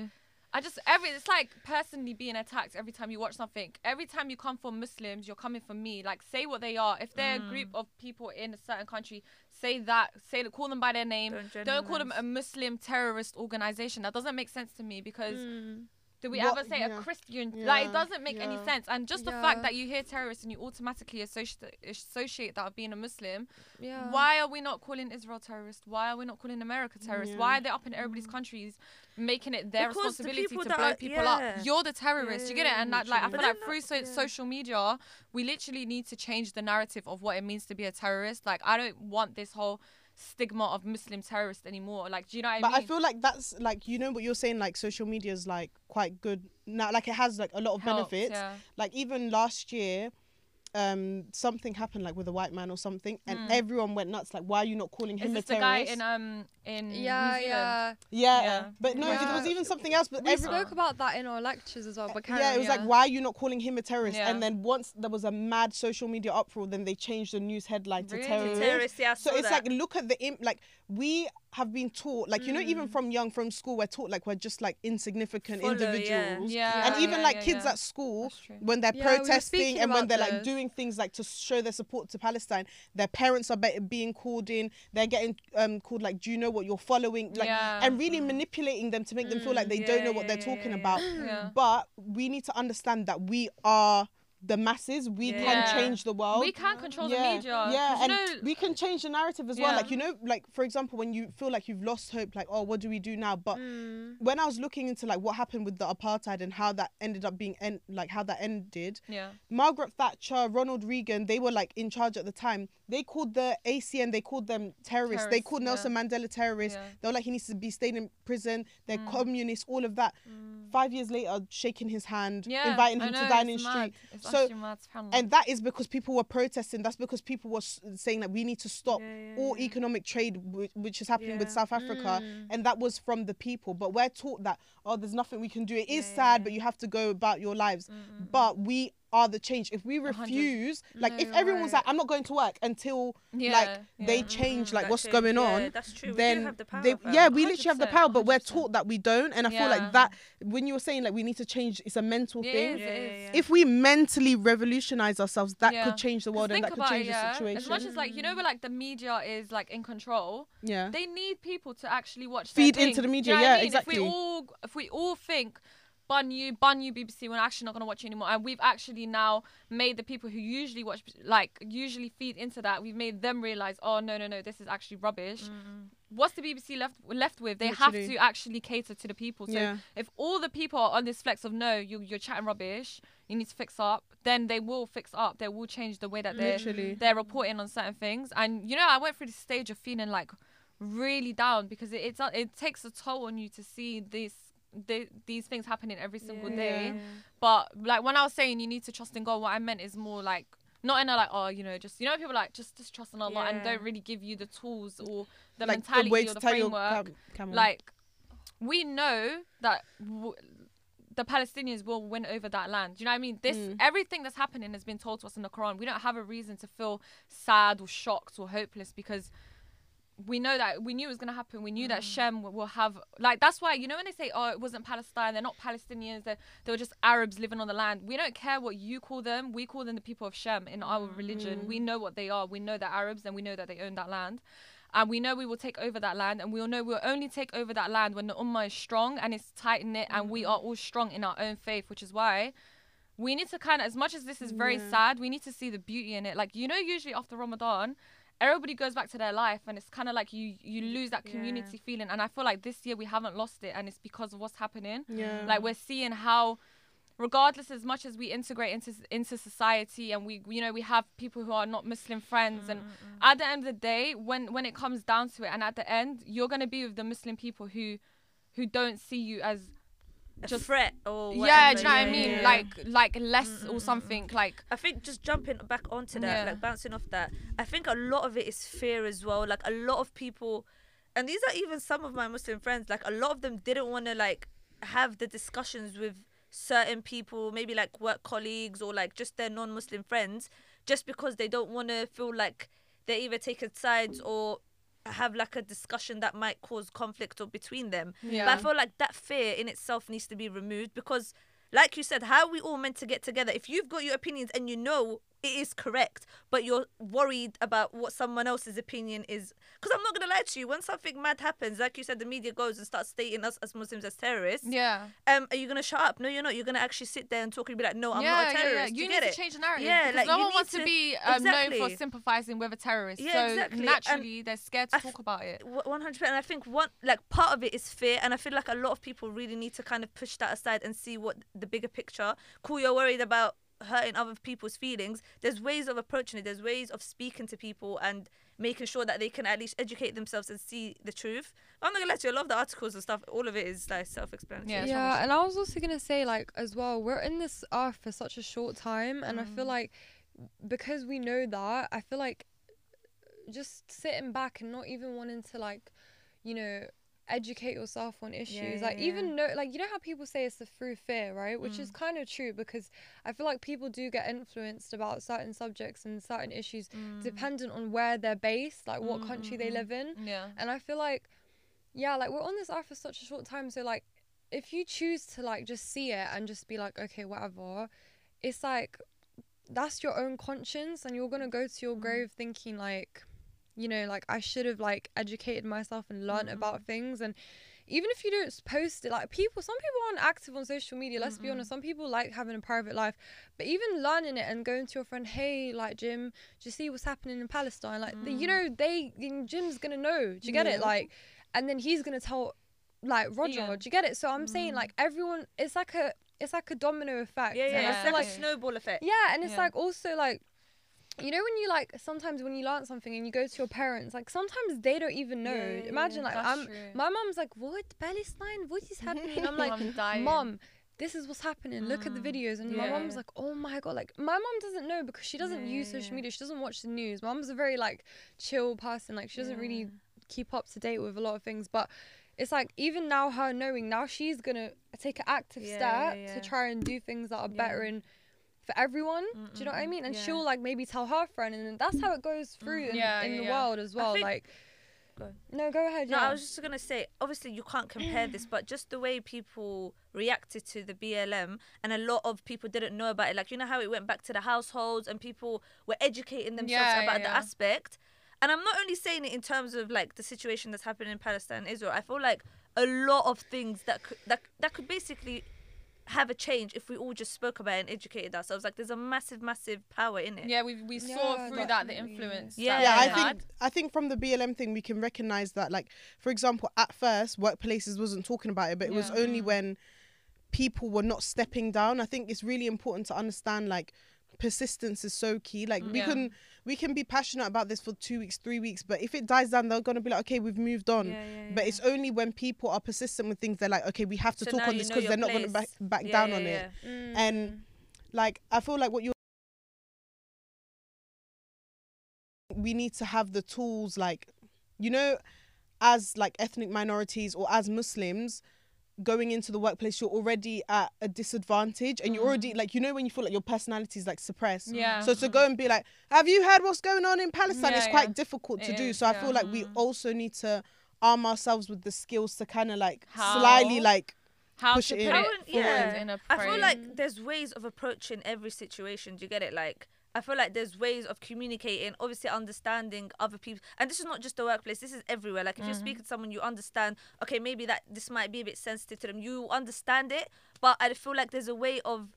I just every it's like personally being attacked every time you watch something. Every time you come for Muslims, you're coming for me. Like say what they are. If they're a group Mm. of people in a certain country, say that. Say call them by their name. Don't, Don't call them a. Muslim terrorist organization. That doesn't make sense to me because Mm. Do we What- ever say yeah. a Christian? Like it doesn't make any sense. And just the Yeah. fact that you hear terrorists and you automatically associate associate that with being a Muslim. yeah. Why are we not calling Israel terrorist? Why are we not calling America terrorist? Why are they up in everybody's mm. countries, making it their Because responsibility people to blow are- people yeah. up? You're the terrorist. you get it? And that, like, I feel like through so- yeah. social media, we literally need to change the narrative of what it means to be a terrorist. Like, I don't want this whole stigma of Muslim terrorist anymore. Like, do you know what But I I feel like that's like you know what you're saying. Like social media is like quite good now. Like it has like a lot of Helps, benefits. yeah. Like even last year, um, something happened like with a white man or something, and Mm. everyone went nuts. Like, why are you not calling Is him this a the guy terrorist? in um in yeah, New Zealand? yeah. yeah. Yeah. but no, Yeah. there was even something else. But We every, spoke about that in our lectures as well. But yeah, it was on, like, why are you not calling him a terrorist? Yeah. And then once there was a mad social media uproar, then they changed the news headline to Really? terrorist. Terrorist, yeah, So it's that. like look at the imp. Like we have been taught, like you know, even Mm. from young from school, we're taught like we're just like insignificant Follow, individuals. Yeah, and even like yeah, kids yeah. at school when they're Yeah, we protesting speaking and when they're like doing things like to show their support to Palestine, their parents are be- being called in. They're getting um called like, do you know what you're following? Like Yeah. and really manipulating them to make them feel like they Mm, don't know what they're yeah, talking yeah, about. Yeah. But we need to understand that we are the masses. We Yeah. can change the world. we can control yeah, the media. Yeah, and know, we can change the narrative as well. Like you know, like for example, when you feel like you've lost hope, like oh, what do we do now? But Mm. when I was looking into like what happened with the apartheid and how that ended up being end, like how that ended, yeah. Margaret Thatcher, Ronald Reagan, they were like in charge at the time. They called the ANC, they called them terrorists. they Terrorists, called yeah. Nelson Mandela terrorists. They were like he needs to be stayed in prison. They're Mm. communists, all of that. five years later shaking his hand, inviting him know, to Downing Street. It's So- subhanallah. And that is because people were protesting. That's because people were saying that we need to stop Yeah, yeah, all economic trade, which is happening with South Africa. Mm. And that was from the people. But we're taught that, oh, there's nothing we can do. It is sad, but you have to go about your lives. Mm-mm. But we are the change. If we refuse, like, No, if everyone's right. like, I'm not going to work until yeah, like yeah. they change, Mm, like, that what's change, going yeah, on, that's true. we do then have the power, they, yeah, we literally have the 100%, power, but we're taught that we don't. And I feel like that when you were saying like we need to change, it's a mental Yeah, thing. it is, it is. If we mentally revolutionize ourselves, that Yeah. could change the world and that could change it, the situation. As much as like you know, where like the media is like in control, yeah. they need people to actually watch. Feed into the media, yeah, exactly. If we all, if we all think. Bun you, bun you, BBC. We're actually not gonna watch you anymore, and we've actually now made the people who usually watch, like usually feed into that. We've made them realize, oh no, no, no, this is actually rubbish. Mm-mm. What's the BBC left left with? They Literally. have to actually cater to the people. So yeah. if all the people are on this flex of no, you you're chatting rubbish, you need to fix up, then they will fix up. They will change the way that they're Literally. they're reporting on certain things. And you know, I went through this stage of feeling like really down because it it's, it takes a toll on you to see this. The, these things happening every single Yeah, day, yeah. but like when I was saying you need to trust in God, what I meant is more like not in a like oh you know just you know people like just just trust in Allah and don't really give you the tools or the like mentality the way or to the tell your framework cam- like we know that w- the Palestinians will win over that land. Do you know what I mean? This Mm. everything that's happening has been told to us in the Quran. We don't have a reason to feel sad or shocked or hopeless because we know that we knew it was gonna happen. We knew that mm. Sham will- have like that's why you know when they say oh it wasn't Palestine, they're not Palestinians, they they were just Arabs living on the land. We don't care what you call them. We call them the people of Sham in our religion. We mm. know what they are. We know they're Arabs and we know that they own that land. And we know we will take over that land, and we all know we'll only take over that land when the ummah is strong and it's tight knit, and we are mm. all strong in our own faith, which is why we need to kind of, as much as this is very Yeah. sad, we need to see the beauty in it. Like you know, usually after Ramadan, everybody goes back to their life, and it's kind of like you you lose that Yeah. community feeling. And I feel like this year we haven't lost it, and it's because of what's happening. yeah. Like we're seeing how regardless as much as we integrate into into society and we you know we have people who are not muslim friends and at the end of the day when when it comes down to it and at the end you're going to be with the muslim people who who don't see you as just- threat or yeah do you know what i mean yeah. like like less or something like I think just jumping back onto that, Yeah. like bouncing off that, I think a lot of it is fear as well. Like a lot of people, and these are even some of my Muslim friends. Like a lot of them didn't want to like have the discussions with certain people, maybe like work colleagues or like just their non-Muslim friends, just because they don't want to feel like they're either taking sides or have like a discussion that might cause conflict or between them. yeah But I feel like that fear in itself needs to be removed because, like you said, how are we all meant to get together? If you've got your opinions and you know it is correct, but you're worried about what someone else's opinion is. Because I'm not going to lie to you, when something mad happens, like you said, the media goes and starts stating us as Muslims as terrorists. yeah Um, are you going to shut up? No, you're not. You're going to actually sit there and talk and be like, no, I'm yeah, not a yeah, terrorist. yeah. You, You, get need it? to change the narrative. Yeah, because like, no one wants to, to- be um, known for sympathizing with a terrorist. Yeah, so exactly. And naturally, they're scared to I talk about it. One hundred percent. I think one like part of it is fear, and I feel like a lot of people really need to kind of push that aside and see what the bigger picture. Cool, you're worried about hurting other people's feelings. There's ways of approaching it. There's ways of speaking to people and making sure that they can at least educate themselves and see the truth. I'm not gonna let you. I love the articles and stuff. All of it is like self-explanatory. Yeah, Yeah, it's and I was also gonna say like as well, we're in this earth for such a short time, and I feel Mm. like because we know that, I feel like just sitting back and not even wanting to like, you know, educate yourself on issues. yeah, like yeah. even know, like you know how people say it's the through fear, right? Which is Mm. kind of true because I feel like people do get influenced about certain subjects and certain issues Mm. dependent on where they're based, like what Mm, country they mm. live in. Yeah. And I feel like, yeah, like we're on this earth for such a short time. So like, if you choose to like just see it and just be like, okay, whatever, it's like that's your own conscience, and you're gonna go to your Mm. grave thinking like, you know, like I should have like educated myself and learned Mm-mm. about things and. Even if you don't post it, like people, some people aren't active on social media. Let's be Mm-mm. honest. Some people like having a private life, but even learning it and going to your friend, hey, like Jim, do you see what's happening in Palestine? Like, the, you Mm. know, they Jim's gonna know. Do you get it? Like, and then he's gonna tell like Roger. Yeah. Do you get it? So I'm saying Mm. like everyone, it's like a it's like a domino effect. Yeah, yeah. It's like like a snowball effect. yeah, and it's Yeah. like also like you know when you like sometimes when you learn something and you go to your parents, like sometimes they don't even know. Yeah, yeah, Imagine like I'm true. my mom's like, What? Palestine? What is happening? I'm like, I'm. Mom, this is what's happening. Look at the Mm, videos. And my mom's like, Oh my god, like my mom doesn't know because she doesn't Yeah, use social yeah. media. She doesn't watch the news. Mom's a very like chill person. Like she doesn't really keep up to date with a lot of things. But it's like even now her knowing now she's gonna take an active Yeah, step yeah, yeah. to try and do things that are better Yeah. and for everyone. Do you know what I mean? And Yeah. she'll like maybe tell her friend and that's how it goes mm. through in, Yeah, in yeah, the yeah. world as well. think- like Go. No, go ahead. No, yeah. I was just gonna say, obviously you can't compare this, but just the way people reacted to the BLM, and a lot of people didn't know about it. Like you know how it went back to the households, and people were educating themselves Yeah, about yeah, the yeah. aspect. And I'm not only saying it in terms of like the situation that's happening in Palestine and Israel. I feel like a lot of things that could that that could basically have a change if we all just spoke about it and educated ourselves. Like there's a massive, massive power in it. Yeah, we we saw Yeah, through that the influence. Yeah. that yeah, I had. think I think from the BLM thing we can recognize that like for example at first workplaces wasn't talking about it but it was Yeah. only mm. when people were not stepping down I think it's really important to understand like persistence is so key. Like we Yeah. can we can be passionate about this for 2 weeks 3 weeks but if it dies down they're going to be like okay we've moved on. Yeah, yeah, but it's only when people are persistent with things they're like okay we have to So talk on this because they're not going to back, back down on it. and like I feel like what you we need to have the tools like you know as like ethnic minorities or as muslims going into the workplace you're already at a disadvantage and you're already mm. like you know when you feel like your personality is like suppressed Yeah. so to mm-hmm. go and be like have you heard what's going on in palestine Yeah, it's quite yeah. difficult to It do is, so i yeah. feel like we also need to arm ourselves with the skills to kind of like How? slightly like how push to it put in. it I wouldn't- forward yeah. in a I feel like there's ways of approaching every situation. Do you get it? Like I feel like there's ways of communicating, obviously understanding other people, and this is not just the workplace. This is everywhere. Like if you're mm-hmm. speaking to someone, you understand. Okay, maybe that this might be a bit sensitive to them. You understand it, but I feel like there's a way of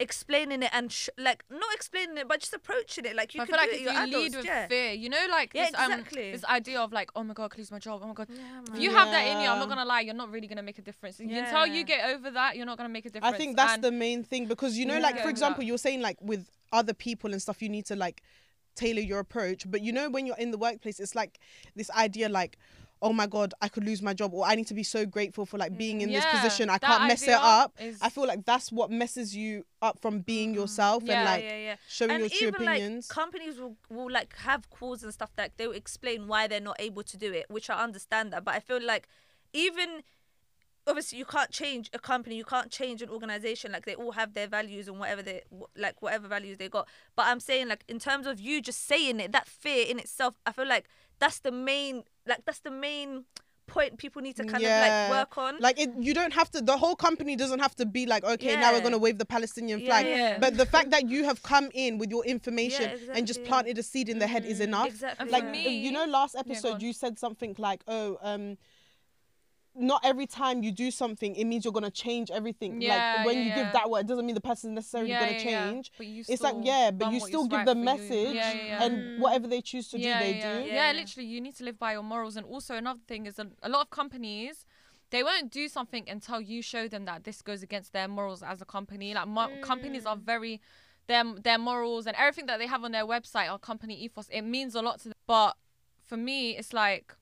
explaining it and sh- like not explaining it, but just approaching it. Like you I can feel like do if it. you You're lead with yeah. fear, you know, like Yeah, this, um, exactly. this idea of like, oh my god, I could lose my job. Oh my god. Yeah, If man. you have that in you, I'm not gonna lie, you're not really gonna make a difference. Until you get over that, you're not gonna make a difference. I think that's And the main thing because you know, like for example, you're saying like with other people and stuff, you need to like tailor your approach. But you know, when you're in the workplace, it's like this idea like, oh my god, I could lose my job, or I need to be so grateful for like being in this position. I can't mess it up. is- I feel like that's what messes you up from being mm, yourself Yeah, and like yeah, yeah. showing and your true even opinions. like companies will, will like have calls and stuff like they will explain why they're not able to do it which i understand that but i feel like even obviously you can't change a company you can't change an organization like they all have their values and whatever they like whatever values they got but i'm saying like in terms of you just saying it that fear in itself i feel like that's the main like that's the main point people need to kind Yeah. of like work on like it, you don't have to. The whole company doesn't have to be like, okay, now we're gonna wave the Palestinian flag. yeah. But the fact that you have come in with your information Yeah, and just planted a seed in their head is enough. exactly like yeah. me- you know last episode on. you said something like oh um not every time you do something it means you're gonna change everything Yeah, like when yeah, you yeah. give that word it doesn't mean the person's necessarily gonna change But you it's like yeah but you still give the message and whatever they choose to do they do Yeah, literally, you need to live by your morals. And also, another thing is a, a lot of companies, they won't do something until you show them that this goes against their morals as a company. Like, mo- companies are hmm. very. Their, their morals and everything that they have on their website or company ethos, it means a lot to them. But for me, it's like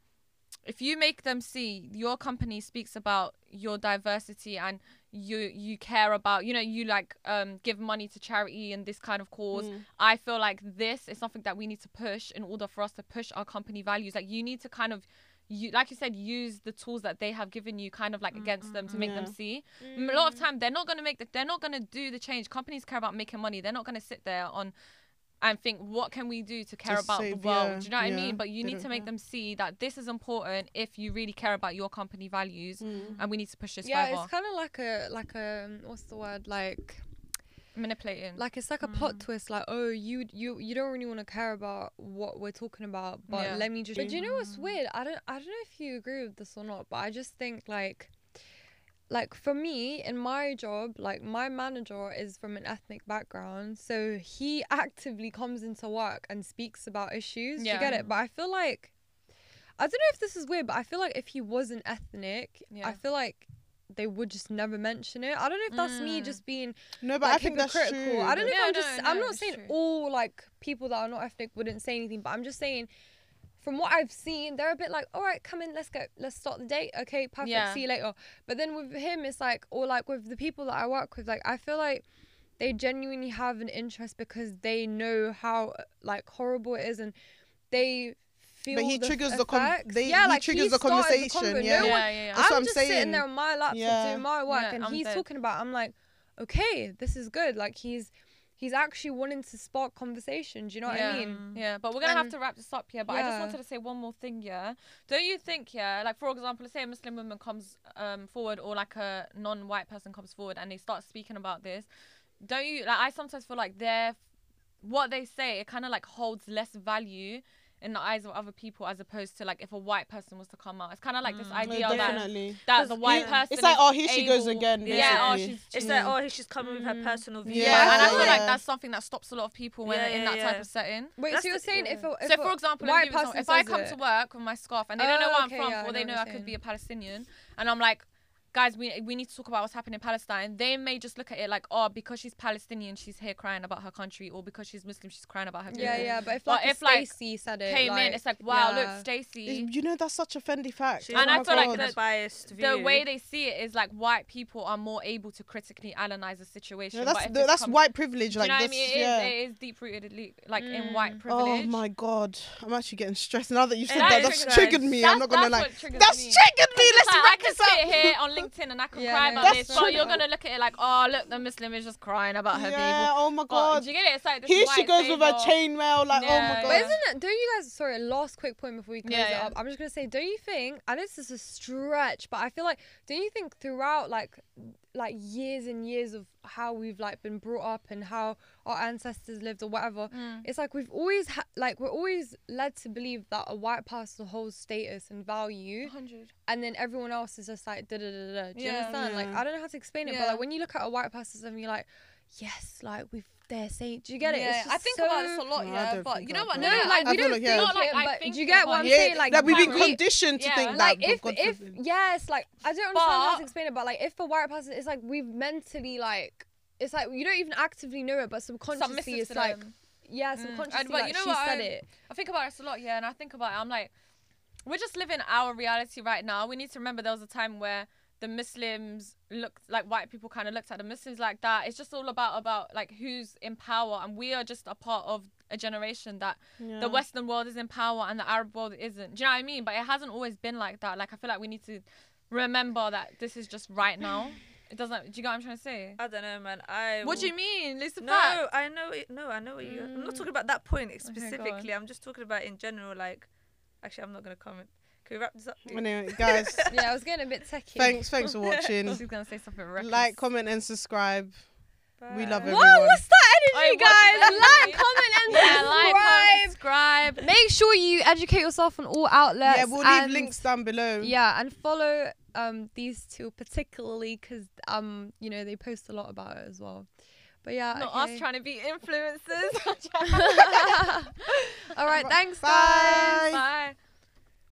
if you make them see your company speaks about your diversity and you you care about you know you like um give money to charity and this kind of cause Mm. i feel like this is something that we need to push in order for us to push our company values. Like you need to kind of you like you said use the tools that they have given you kind of like against them to make them Yeah. see a lot of time they're not going to make the, they're not going to do the change. Companies care about making money. They're not going to sit there on and think what can we do to care To about save- the world? yeah, do you know what i mean? but you need to make care. them see that this is important if you really care about your company values mm. and we need to push this yeah, further. it's kind of like a like a um, what's the word? Like manipulating. like it's like a plot mm. twist like oh you you you don't really want to care about what we're talking about but Yeah. let me just but do you know what's mm. weird? I don't i don't know if you agree with this or not but i just think like like for me in my job like my manager is from an ethnic background so he actively comes into work and speaks about issues Do you get it but i feel like i don't know if this is weird but i feel like if he wasn't ethnic i feel like they would just never mention it. I don't know if that's me Mm. just being No, but like I think that's true. I don't know if No, I'm no, just I'm not saying true. all like people that are not ethnic wouldn't say anything, but I'm just saying from what I've seen, they're a bit like, all right, come in, let's go, let's start the date. Okay, perfect, Yeah. see you later. But then with him, it's like, or like with the people that I work with, like I feel like they genuinely have an interest because they know how uh, like horrible it is and they feel. But he the triggers the con- effects. they- yeah, he like triggers he the conversation, convo. yeah. No yeah, one, yeah, yeah. That's what I'm I'm just saying. sitting there on my laptop Yeah. doing my work, Yeah, and I'm he's dead. talking about. I'm like, okay, this is good. Like he's he's actually wanting to spark conversation. Do you know what yeah, I mean? Yeah, but we're gonna have to wrap this up here. But I just wanted to say one more thing. Yeah, don't you think? Yeah, like for example, let's say a Muslim woman comes um forward, or like a non-white person comes forward, and they start speaking about this. Don't you? Like I sometimes feel like their what they say it kind of like holds less value in the eyes of other people as opposed to like if a white person was to come out. It's kind of like this Mm. No, idea that definitely. that the white yeah. person. It's like, oh, here she goes able- again, Yeah, oh, she's. It's she's- like, oh, she's coming with her Mm. personal view. yeah, Yeah, and I feel like that's something that stops a lot of people when Yeah, they're in yeah, that type of setting. Wait, That's so you're the- saying yeah. if a, if So, a for example, white give you an person if I come it- to work with my scarf and they don't know Oh, where okay, I'm from, yeah, or they know know I could be a Palestinian, and I'm like, guys, we we need to talk about what's happening in Palestine. They may just look at it like, oh, because she's Palestinian, she's here crying about her country, or because she's Muslim, she's crying about her. yeah, people. yeah, but if But like if, like, Stacey said it, Came like, in, it's like, wow, yeah. look, Stacey. You know, that's such a Fendi fact. She's Oh And I my feel like God. the- biased view. the way they see it is like white people are more able to critically analyze the situation. No, that's the, that's come- white privilege. Do Like you know what I mean? It is, yeah. it is deep rooted, like in Mm. white Oh my god, I'm actually getting stressed now that you've said that. that That's triggered me. I'm not gonna that's lie. That's triggered me. Let's like, I wrap can this up. sit here on LinkedIn and I can Yeah, cry no, about that's this, but you're gonna look at it like, oh, look, the Muslim is just crying about her Yeah. people. Oh my But god. do you get it? It's like this Here she goes with her chainmail. Like, oh my god. But isn't it? Don't you guys? Sorry, last quick point before we close Yeah, it yeah. up. I'm just gonna say, don't you think? And this is a stretch, but I feel like, don't you think throughout like, like years and years of how we've like been brought up and how our ancestors lived or whatever, Mm. it's like we've always ha- like we're always led to believe that a white person holds status and value, 100. and then everyone else is just like da da da da. Do you Yeah. understand? Like I don't know how to explain it, but like when you look at a white person and you're like, yes, like we've they're saying, do you get it? Yeah, It's I think so... about this a lot, No, yeah. But you know what? that. No, No, like I we don't like, think yeah. Not like it, I but think do you get what I'm yeah, saying? Like, like we've been we- conditioned to Yeah. think like that. if if forbid. yes, like I don't understand how to explain it, but like if a white person, it's like we've mentally like it's like you don't even actively know it, but subconsciously it's like them. yeah, Mm. subconsciously but like you know she what said I- it. I think about this a lot, yeah, and I think about it. I'm like, we're just living our reality right now. We need to remember there was a time where the Muslims looked like white people kind of looked at the Muslims like that. It's just all about about like who's in power, and we are just a part of a generation that Yeah. the Western world is in power and the Arab world isn't. Do you know what I mean? But it hasn't always been like that. Like I feel like we need to remember that this is just right now. It doesn't. Do you get what I'm trying to say? I don't know, man. I What do you mean? Listen No, fact. I know it. No, I know what you. I'm not Mm. talking about that point go on. specifically. I'm just talking about in general. Like, actually, I'm not gonna comment. Can we wrap this up? please? Anyway, guys, Yeah, I was getting a bit techie. thanks, thanks for watching. She's gonna say something reckless. Like, comment, and subscribe. We love Bye. everyone. What? What's that energy, what's guys? Like, comment, and Yeah, like, comment, subscribe. subscribe. Make sure you educate yourself on all outlets. Yeah, we'll leave and- links down below. Yeah, and follow um these two particularly because um you know they post a lot about it as well. But yeah, Not okay. us trying to be influencers. all right, thanks, Bye. guys. Bye.